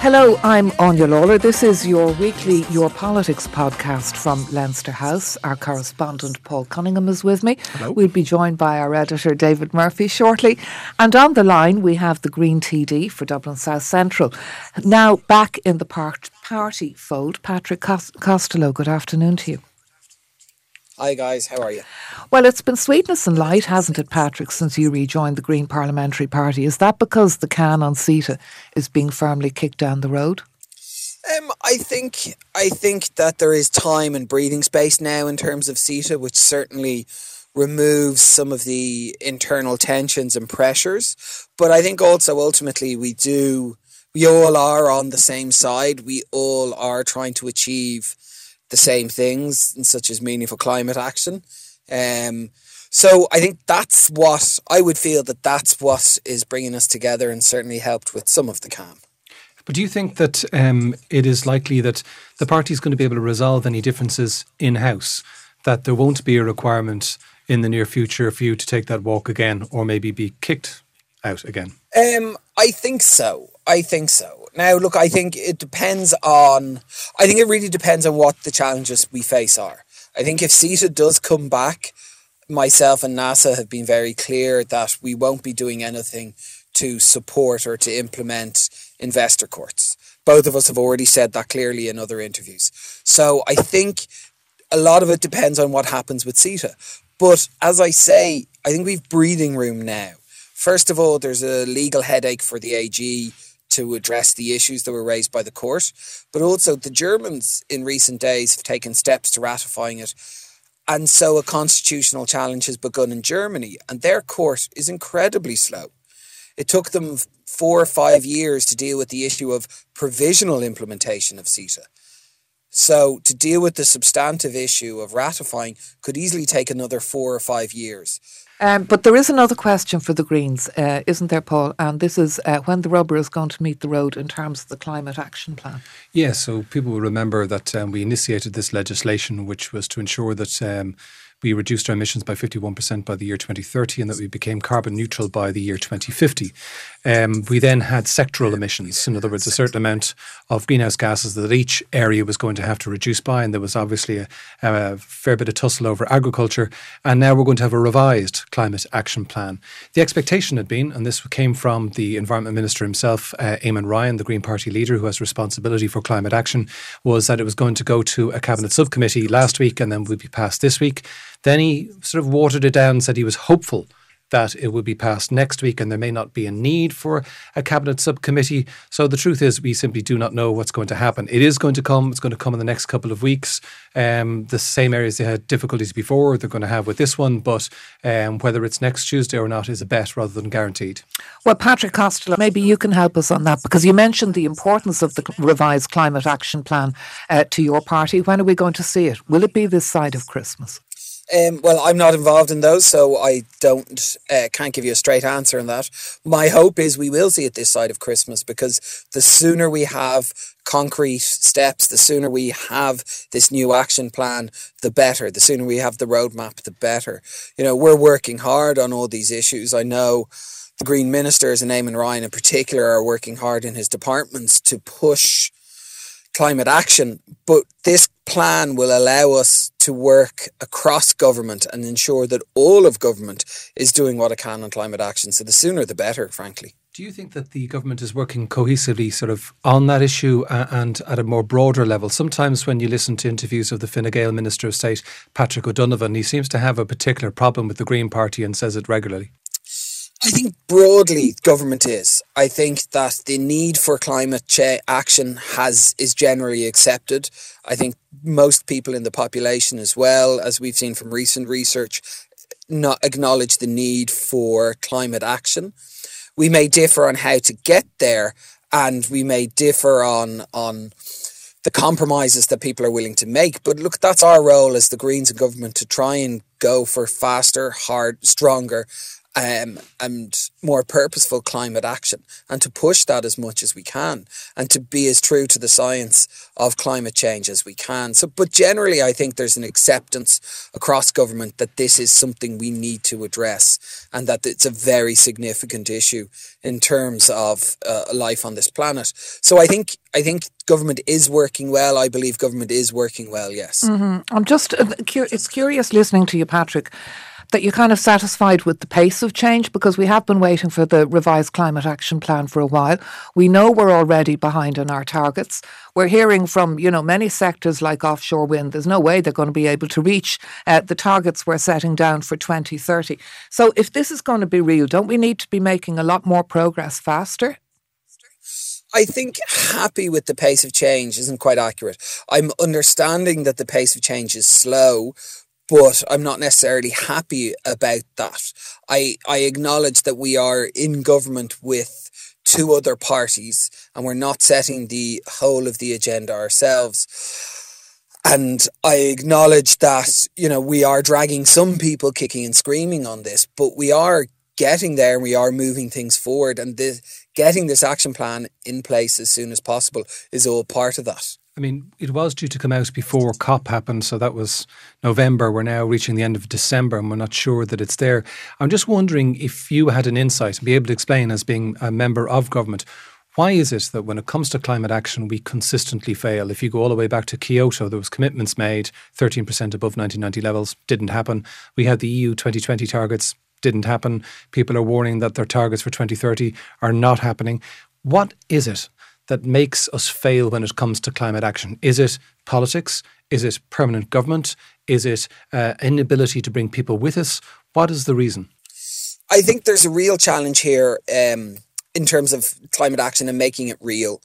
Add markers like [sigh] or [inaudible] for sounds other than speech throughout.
Hello, I'm Áine Lawlor. This is your weekly Your Politics podcast from Leinster House. Our correspondent Paul Cunningham is with me. Hello. We'll be joined by our editor David Murphy shortly. And on the line, we have the Green TD for Dublin South Central. Now back in the part- party fold, Patrick Costello. Good afternoon to you. Hi, guys. How are you? Well, it's been sweetness and light, hasn't it, Patrick, since you rejoined the Green Parliamentary Party? Is that because the can on CETA is being firmly kicked down the road? Um, I think I think that there is time and breathing space now in terms of CETA, which certainly removes some of the internal tensions and pressures. But I think also ultimately we do we all are on the same side. We all are trying to achieve the same things, such as meaningful climate action. Um, so I think that's what I would feel that that's what is bringing us together and certainly helped with some of the calm. But do you think that um, it is likely that the party is going to be able to resolve any differences in house? That there won't be a requirement in the near future for you to take that walk again, or maybe be kicked out again? Um, I think so. I think so. Now, look, I think it depends on. I think it really depends on what the challenges we face are. I think if CETA does come back, myself and Neasa have been very clear that we won't be doing anything to support or to implement investor courts. Both of us have already said that clearly in other interviews. So I think a lot of it depends on what happens with CETA. But as I say, I think we've breathing room now. First of all, there's a legal headache for the AG to address the issues that were raised by the court. But also, the Germans in recent days have taken steps to ratifying it. And so, a constitutional challenge has begun in Germany, and their court is incredibly slow. It took them four or five years to deal with the issue of provisional implementation of CETA. So, to deal with the substantive issue of ratifying could easily take another four or five years. Um, but there is another question for the Greens, uh, isn't there, Paul? And this is uh, when the rubber is going to meet the road in terms of the climate action plan. Yeah, so people will remember that um, we initiated this legislation, which was to ensure that. Um, we reduced our emissions by 51% by the year 2030 and that we became carbon neutral by the year 2050. Um, we then had sectoral emissions, in other words, a certain amount of greenhouse gases that each area was going to have to reduce by. And there was obviously a, a fair bit of tussle over agriculture. And now we're going to have a revised climate action plan. The expectation had been, and this came from the Environment Minister himself, uh, Eamon Ryan, the Green Party leader who has responsibility for climate action, was that it was going to go to a cabinet subcommittee last week and then would be passed this week. Then he sort of watered it down and said he was hopeful that it would be passed next week and there may not be a need for a cabinet subcommittee. So the truth is, we simply do not know what's going to happen. It is going to come. It's going to come in the next couple of weeks. Um, the same areas they had difficulties before, they're going to have with this one. But um, whether it's next Tuesday or not is a bet rather than guaranteed. Well, Patrick Costello, maybe you can help us on that because you mentioned the importance of the revised climate action plan uh, to your party. When are we going to see it? Will it be this side of Christmas? Um, well, I'm not involved in those, so I don't uh, can't give you a straight answer on that. My hope is we will see it this side of Christmas because the sooner we have concrete steps, the sooner we have this new action plan, the better. The sooner we have the roadmap, the better. You know, we're working hard on all these issues. I know the Green ministers and Eamon Ryan in particular are working hard in his departments to push climate action, but this plan will allow us to work across government and ensure that all of government is doing what it can on climate action. So the sooner the better, frankly. Do you think that the government is working cohesively sort of on that issue uh, and at a more broader level? Sometimes when you listen to interviews of the Fine Gael Minister of State, Patrick O'Donovan, he seems to have a particular problem with the Green Party and says it regularly. I think broadly government is. I think that the need for climate change action has is generally accepted. I think most people in the population as well, as we've seen from recent research, not acknowledge the need for climate action. We may differ on how to get there and we may differ on on the compromises that people are willing to make. But look, that's our role as the Greens and government to try and go for faster, hard, stronger, um, and more purposeful climate action and to push that as much as we can and to be as true to the science of climate change as we can. So, but generally, I think there's an acceptance across government that this is something we need to address and that it's a very significant issue in terms of uh, life on this planet. So, I think I think government is working well. I believe government is working well. Yes, mm-hmm. I'm just uh, it's curious listening to you, Patrick that you're kind of satisfied with the pace of change because we have been waiting for the revised climate action plan for a while. We know we're already behind on our targets. We're hearing from, you know, many sectors like offshore wind, there's no way they're going to be able to reach uh, the targets we're setting down for 2030. So if this is going to be real, don't we need to be making a lot more progress faster? I think happy with the pace of change isn't quite accurate. I'm understanding that the pace of change is slow, but I'm not necessarily happy about that. I, I acknowledge that we are in government with two other parties and we're not setting the whole of the agenda ourselves. And I acknowledge that, you know, we are dragging some people kicking and screaming on this, but we are getting there and we are moving things forward. And the, getting this action plan in place as soon as possible is all part of that. I mean, it was due to come out before COP happened, so that was November. We're now reaching the end of December and we're not sure that it's there. I'm just wondering if you had an insight and be able to explain, as being a member of government, why is it that when it comes to climate action, we consistently fail? If you go all the way back to Kyoto, there was commitments made, 13% above 1990 levels, didn't happen. We had the EU 2020 targets, didn't happen. People are warning that their targets for 2030 are not happening. What is it that makes us fail when it comes to climate action? Is it politics? Is it permanent government? Is it uh, inability to bring people with us? What is the reason? I think there's a real challenge here um, in terms of climate action and making it real.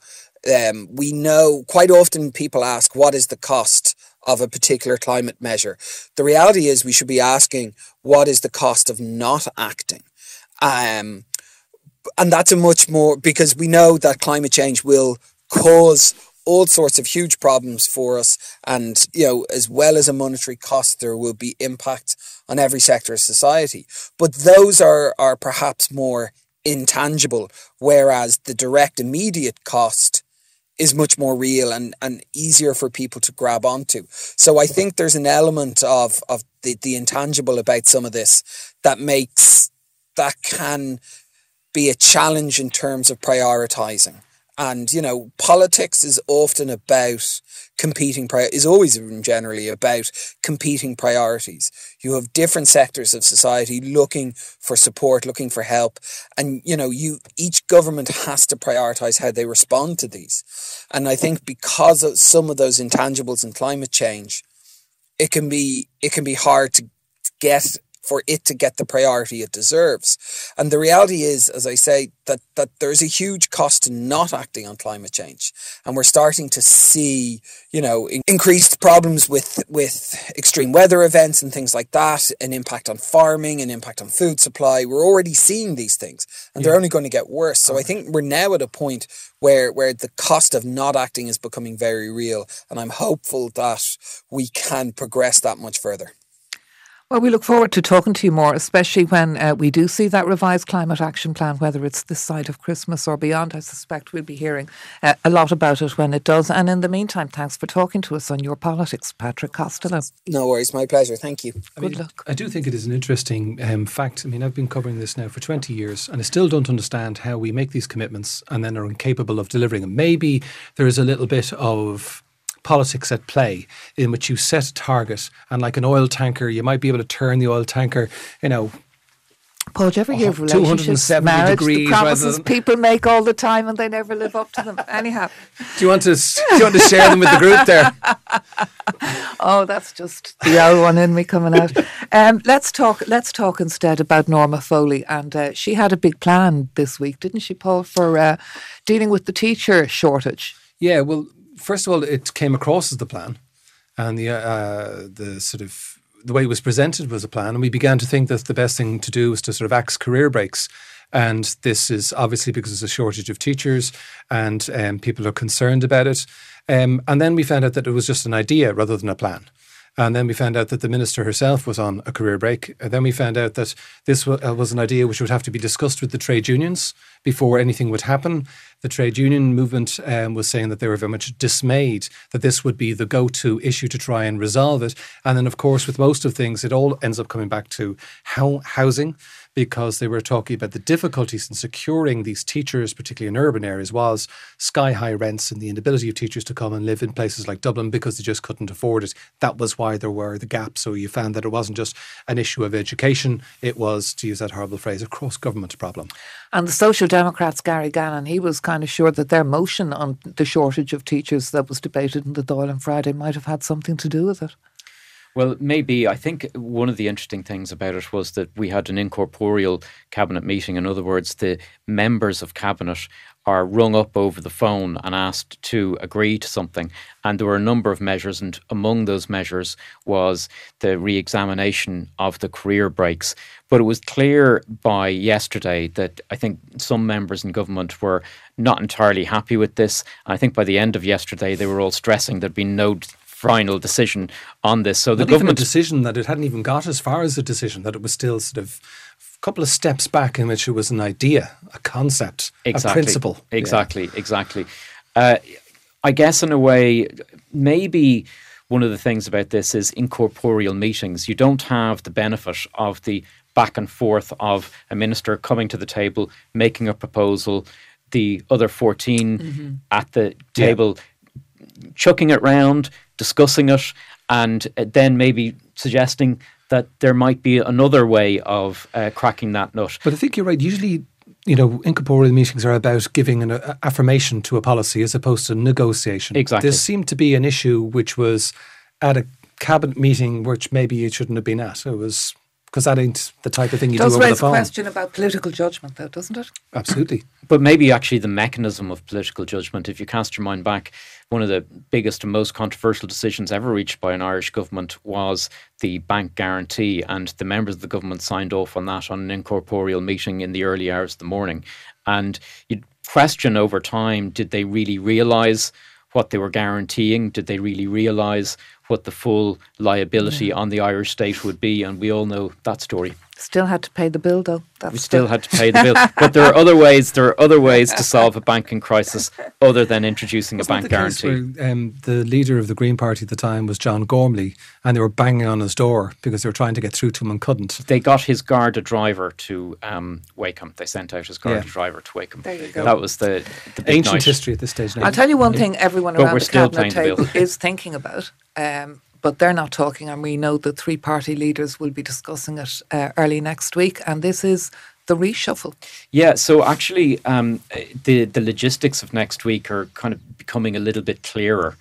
Um, we know quite often people ask, what is the cost of a particular climate measure? The reality is, we should be asking, what is the cost of not acting? Um, and that's a much more because we know that climate change will cause all sorts of huge problems for us and you know as well as a monetary cost there will be impact on every sector of society but those are are perhaps more intangible whereas the direct immediate cost is much more real and, and easier for people to grab onto. So I think there's an element of of the, the intangible about some of this that makes that can be a challenge in terms of prioritizing. And, you know, politics is often about competing, pri- is always generally about competing priorities. You have different sectors of society looking for support, looking for help. And, you know, you, each government has to prioritize how they respond to these. And I think because of some of those intangibles in climate change, it can be, it can be hard to get for it to get the priority it deserves. And the reality is, as I say, that, that there's a huge cost to not acting on climate change. And we're starting to see, you know, increased problems with, with extreme weather events and things like that, an impact on farming, an impact on food supply. We're already seeing these things and yeah. they're only going to get worse. So I think we're now at a point where, where the cost of not acting is becoming very real. And I'm hopeful that we can progress that much further. Well, we look forward to talking to you more, especially when uh, we do see that revised climate action plan, whether it's this side of Christmas or beyond. I suspect we'll be hearing uh, a lot about it when it does. And in the meantime, thanks for talking to us on your politics, Patrick Costello. No worries, my pleasure. Thank you. I Good mean, luck. I do think it is an interesting um, fact. I mean, I've been covering this now for 20 years and I still don't understand how we make these commitments and then are incapable of delivering them. Maybe there is a little bit of politics at play in which you set a target and like an oil tanker, you might be able to turn the oil tanker, you know, Paul, do you ever hear of relationships, marriage, the promises people make all the time and they never live up to them? [laughs] Anyhow, do you want to do you want to share them with the group there? [laughs] oh, that's just the old one in me coming out. Um, let's talk. Let's talk instead about Norma Foley, and uh, she had a big plan this week, didn't she, Paul, for uh, dealing with the teacher shortage? Yeah, well, first of all, it came across as the plan, and the uh, the sort of the way it was presented was a plan, and we began to think that the best thing to do was to sort of axe career breaks. And this is obviously because there's a shortage of teachers and um, people are concerned about it. Um, and then we found out that it was just an idea rather than a plan. And then we found out that the minister herself was on a career break. And then we found out that this uh, was an idea which would have to be discussed with the trade unions before anything would happen. The trade union movement um, was saying that they were very much dismayed that this would be the go to issue to try and resolve it. And then, of course, with most of things, it all ends up coming back to how housing because they were talking about the difficulties in securing these teachers, particularly in urban areas, was sky high rents and the inability of teachers to come and live in places like Dublin because they just couldn't afford it. That was why there were the gaps. So you found that it wasn't just an issue of education, it was, to use that horrible phrase, a cross government problem. And the Social Democrats, Gary Gannon, he was kind of sure that their motion on the shortage of teachers that was debated in the Dáil on Friday might have had something to do with it. Well, maybe. I think one of the interesting things about it was that we had an incorporeal cabinet meeting. In other words, the members of cabinet are rung up over the phone and asked to agree to something. And there were a number of measures, and among those measures was the re examination of the career breaks. But it was clear by yesterday that I think some members in government were not entirely happy with this. I think by the end of yesterday, they were all stressing there'd been no final decision on this. So the Not government decision that it hadn't even got as far as a decision, that it was still sort of a couple of steps back in which it was an idea, a concept, exactly, a principle. Exactly, yeah. exactly. Uh, I guess in a way, maybe one of the things about this is incorporeal meetings. You don't have the benefit of the back and forth of a minister coming to the table, making a proposal, the other 14 mm-hmm. at the table yeah. chucking it round, discussing it, and uh, then maybe suggesting that there might be another way of uh, cracking that nut. But I think you're right. Usually, you know, incorporeal meetings are about giving an uh, affirmation to a policy as opposed to negotiation. Exactly. This seemed to be an issue which was at a cabinet meeting which maybe it shouldn't have been at. It was because that ain't the type of thing you do over the phone. Does raise a question about political judgment, though, doesn't it? Absolutely. [laughs] But maybe actually the mechanism of political judgment, if you cast your mind back, one of the biggest and most controversial decisions ever reached by an Irish government was the bank guarantee, and the members of the government signed off on that on an incorporeal meeting in the early hours of the morning. And you'd question over time did they really realise what they were guaranteeing? Did they really realise what the full liability yeah. on the Irish state would be, and we all know that story. Still had to pay the bill, though. That's we still the... had to pay the bill, [laughs] but there are other ways. There are other ways to solve a banking crisis other than introducing a bank guarantee. Where, um, the leader of the Green Party at the time was John Gormley, and they were banging on his door because they were trying to get through to him and couldn't. They got his Garda driver to um, Wakeham. They sent out his Garda yeah. driver to Wakeham. There you go. That was the, the ancient night. history at this stage. Now. I'll tell you one thing: everyone but around the cabinet table is thinking about. Um, but they're not talking, and we know the three party leaders will be discussing it uh, early next week. And this is the reshuffle. Yeah, so actually, um, the the logistics of next week are kind of becoming a little bit clearer.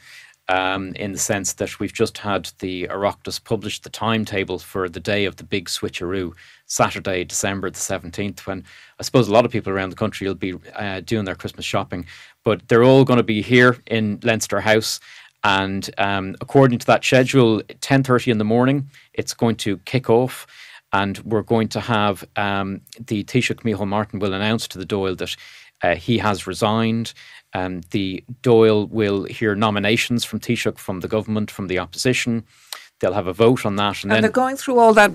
Um, in the sense that we've just had the Oireachtas publish the timetable for the day of the big switcheroo, Saturday, December the 17th, when I suppose a lot of people around the country will be uh, doing their Christmas shopping. But they're all going to be here in Leinster House. And um, according to that schedule, 10.30 in the morning, it's going to kick off. And we're going to have um, the Taoiseach Micheál Martin will announce to the Dáil that uh, he has resigned. Um, the Dáil will hear nominations from Taoiseach, from the government, from the opposition. They'll have a vote on that, and, and they're going through all that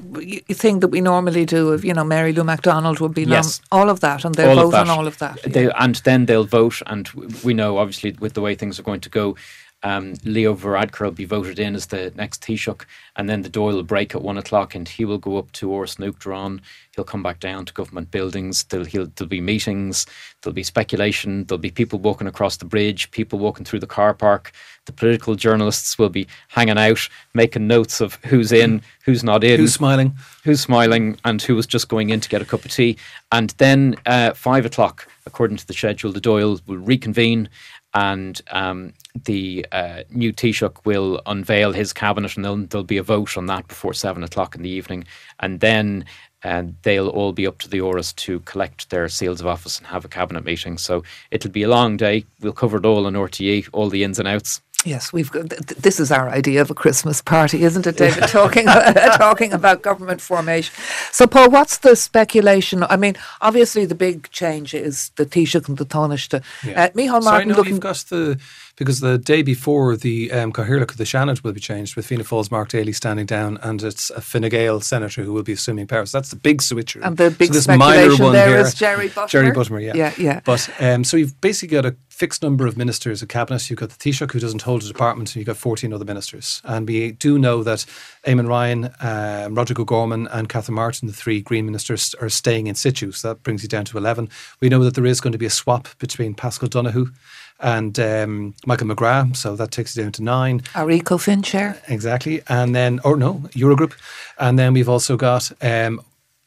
thing that we normally do. Of you know, Mary Lou McDonald will be yes. nom- all of that, and they'll all vote on all of that. They, and then they'll vote, and we know obviously with the way things are going to go, um, Leo Varadkar will be voted in as the next Taoiseach, and then the Dáil will break at one o'clock, and he will go up to Áras an Uachtaráin. He'll come back down to government buildings. There'll, there'll be meetings. There'll be speculation. There'll be people walking across the bridge. People walking through the car park. The political journalists will be hanging out, making notes of who's in, who's not in, who's smiling, who's smiling, and who was just going in to get a cup of tea. And then uh, five o'clock, according to the schedule, the Dáil will reconvene and um, the uh, new Taoiseach will unveil his cabinet, and there'll, there'll, be a vote on that before seven o'clock in the evening, and then uh, they'll all be up to the Áras to collect their seals of office and have a cabinet meeting. So it'll be a long day. We'll cover it all on RTE, all the ins and outs. Yes, we've got, th- this is our idea of a Christmas party, isn't it, David? talking [laughs] talking about government formation. So, Paul, what's the speculation? I mean, obviously, the big change is the Taoiseach and the Taoiseach. Yeah. Uh, Micheál Sorry, no, got the because the day before the um, Cathaoirleach of the Seanad will be changed with Fianna Fáil's Mark Daly standing down, and it's a Fine Gael senator who will be assuming power. So that's the big switcher. And the big so this speculation minor one there here, is Jerry Buttimer? Jerry Buttimer, yeah, Yeah, yeah. But um, so you've basically got a fixed number of ministers of cabinet. You've got the Taoiseach who doesn't hold a department, and you've got 14 other ministers. And we do know that Eamon Ryan, um, Roderick O'Gorman, and Catherine Martin, the three Green ministers, are staying in situ. So that brings you down to 11. We know that there is going to be a swap between Paschal Donohoe and um, Michael McGrath, so that takes you down to nine. our EcoFin chair. Exactly, and then or no Eurogroup, and then we've also got um,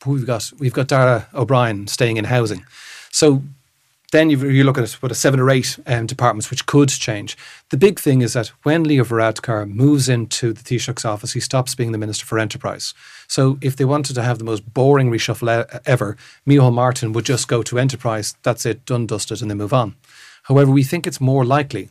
who we've got we've got Darragh O'Brien staying in housing. So then you you look at what a seven or eight um, departments which could change. The big thing is that when Leo Varadkar moves into the Taoiseach's office, he stops being the Minister for Enterprise. So if they wanted to have the most boring reshuffle ever, Micheál Martin would just go to Enterprise. That's it, done, dusted, and they move on. However, we think it's more likely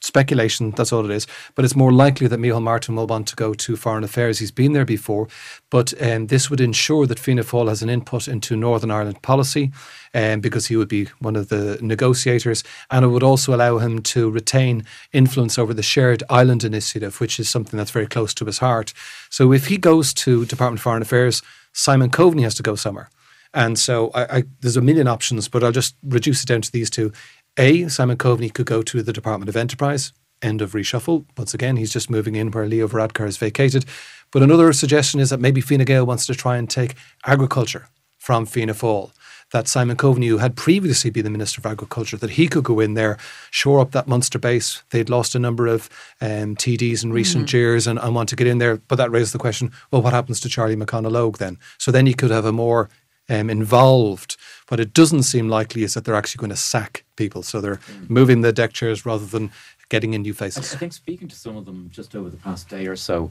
speculation, that's all it is. But it's more likely that Micheál Martin will want to go to Foreign Affairs. He's been there before. But um, this would ensure that Fianna Fáil has an input into Northern Ireland policy um, because he would be one of the negotiators. And it would also allow him to retain influence over the Shared Island Initiative, which is something that's very close to his heart. So if he goes to Department of Foreign Affairs, Simon Coveney has to go somewhere. And so I, I, there's a million options, but I'll just reduce it down to these two. A, Simon Coveney could go to the Department of Enterprise. End of reshuffle. Once again, he's just moving in where Leo Varadkar is vacated. But another suggestion is that maybe Fine Gael wants to try and take agriculture from Fianna Fáil. That Simon Coveney, who had previously been the Minister of Agriculture, that he could go in there, shore up that Munster base. They'd lost a number of um, TDs in recent years and, and want to get in there. But that raised the question well, what happens to Charlie McConalogue then? So then you could have a more um, involved. What it doesn't seem likely is that they're actually going to sack people. So they're hmm. moving the deck chairs rather than getting in new I faces. think speaking to some of them just over the past day or so,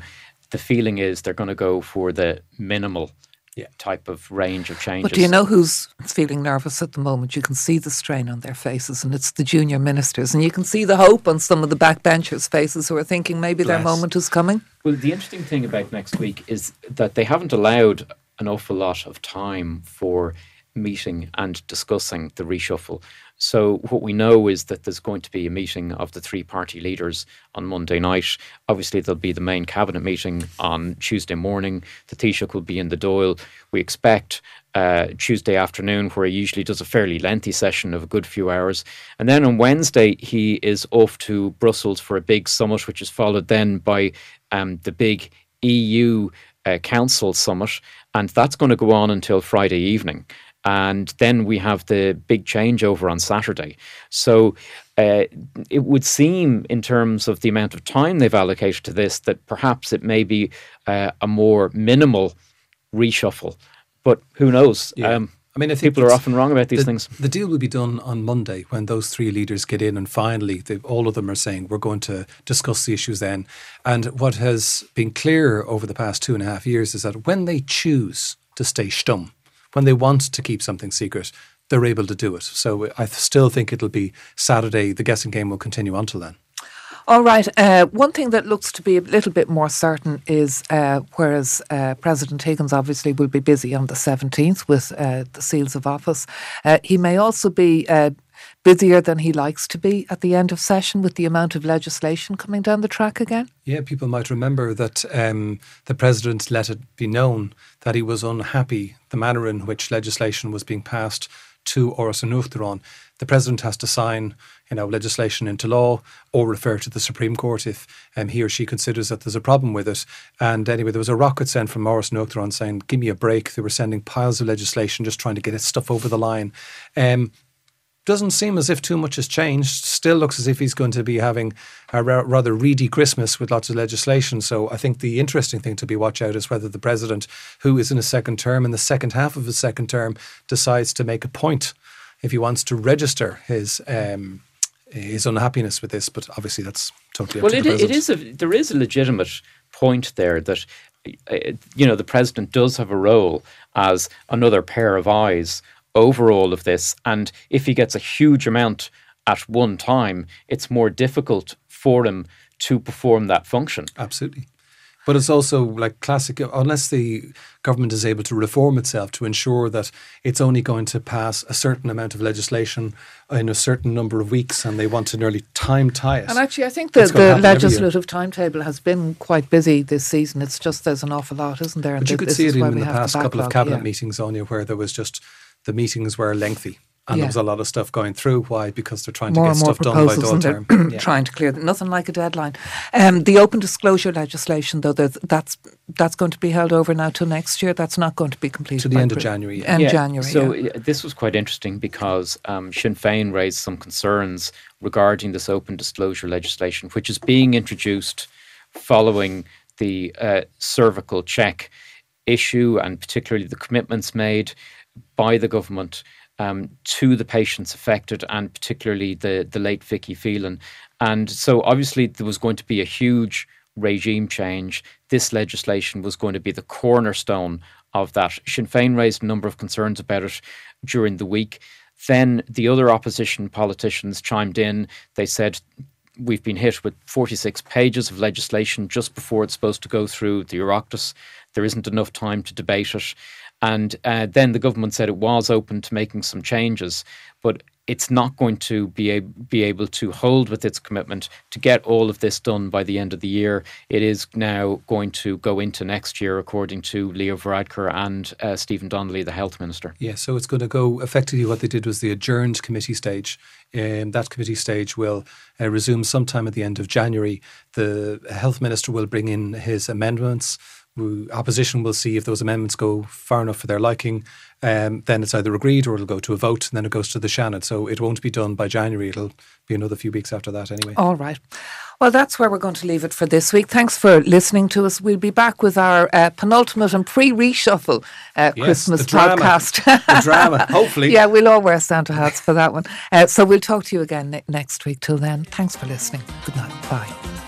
the feeling is they're going to go for the minimal Yeah. type of range of changes. But do you know who's feeling nervous at the moment? You can see the strain on their faces, and it's the junior ministers. And you can see the hope on some of the backbenchers' faces who are thinking maybe their moment is coming. Well, the interesting thing about next week is that they haven't allowed an awful lot of time for meeting and discussing the reshuffle. So, what we know is that there's going to be a meeting of the three party leaders on Monday night. Obviously, there'll be the main cabinet meeting on Tuesday morning. The Taoiseach will be in the Dáil. We expect uh, Tuesday afternoon, where he usually does a fairly lengthy session of a good few hours. And then on Wednesday, he is off to Brussels for a big summit, which is followed then by um, the big EU uh, Council summit. And that's going to go on until Friday evening. And then we have the big changeover on Saturday. So uh, it would seem, in terms of the amount of time they've allocated to this, that perhaps it may be uh, a more minimal reshuffle. But who knows? Yeah. Um, I mean, I people are often wrong about these the, things. The deal will be done on Monday when those three leaders get in, and finally, they, all of them are saying we're going to discuss the issues then. And what has been clear over the past two and a half years is that when they choose to stay stum, when they want to keep something secret, they're able to do it. So I still think it'll be Saturday. The guessing game will continue until then. All right. Uh, one thing that looks to be a little bit more certain is uh, whereas uh, President Higgins obviously will be busy on the 17th with uh, the seals of office, uh, he may also be uh, busier than he likes to be at the end of session with the amount of legislation coming down the track again. Yeah, people might remember that um, the president let it be known that he was unhappy the manner in which legislation was being passed to Áras an Uachtaráin. The president has to sign, you know, legislation into law or refer to the Supreme Court if um, he or she considers that there's a problem with it. And anyway, there was a rocket sent from Áras an Uachtaráin saying, "Give me a break." They were sending piles of legislation just trying to get stuff over the line. Um, doesn't seem as if too much has changed. Still looks as if he's going to be having a ra- rather reedy Christmas with lots of legislation. So I think the interesting thing to be watch out is whether the president, who is in a second term, in the second half of his second term, decides to make a point if he wants to register his um, his unhappiness with this. But obviously, that's totally up Well, to it, the i- president. is a there is a legitimate point there that uh, you know the president does have a role as another pair of eyes over all of this, and if he gets a huge amount at one time, it's more difficult for him to perform that function. Absolutely. But it's also like classic, unless the government is able to reform itself to ensure that it's only going to pass a certain amount of legislation in a certain number of weeks and they want to nearly time tie it. And actually, I think the, the legislative timetable has been quite busy this season. It's just there's an awful lot, isn't there? And but you could see it in the past couple of cabinet yeah. meetings, Áine, where there was just the meetings were lengthy and yeah. there was a lot of stuff going through. Why? Because they're trying more to get stuff done by Dáil term. [clears throat] yeah. Trying to clear them. Nothing like a deadline. Um, the open disclosure legislation, though, that's that's going to be held over now till next year. That's not going to be completed to the end of January. End yeah. January. So this was quite interesting because um, Sinn Féin raised some concerns regarding this open disclosure legislation, which is being introduced following the uh, CervicalCheck issue and particularly the commitments made by the government um, to the patients affected and particularly the, the late Vicky Phelan. And so obviously there was going to be a huge regime change. This legislation was going to be the cornerstone of that. Sinn Féin raised a number of concerns about it during the week. Then the other opposition politicians chimed in. They said, We've been hit with 46 pages of legislation just before it's supposed to go through the Oireachtas. There isn't enough time to debate it. And uh, then the government said it was open to making some changes, but it's not going to be, a, be able to hold with its commitment to get all of this done by the end of the year. It is now going to go into next year, according to Leo Varadkar and uh, Stephen Donnelly, the health minister. Yeah, so it's going to go effectively what they did was the adjourned committee stage. Um, that committee stage will uh, resume sometime at the end of January. The health minister will bring in his amendments opposition will see if those amendments go far enough for their liking. Um, then it's either agreed or it'll go to a vote, and then it goes to the Seanad. So it won't be done by January. It'll be another few weeks after that, anyway. All right. Well, that's where we're going to leave it for this week. Thanks for listening to us. We'll be back with our uh, penultimate and pre reshuffle uh, yes, Christmas the podcast. the drama, [laughs] hopefully. yeah, we'll all wear Santa hats for that one. Uh, so we'll talk to you again ne- next week. Till then, thanks for listening. Good night. Bye.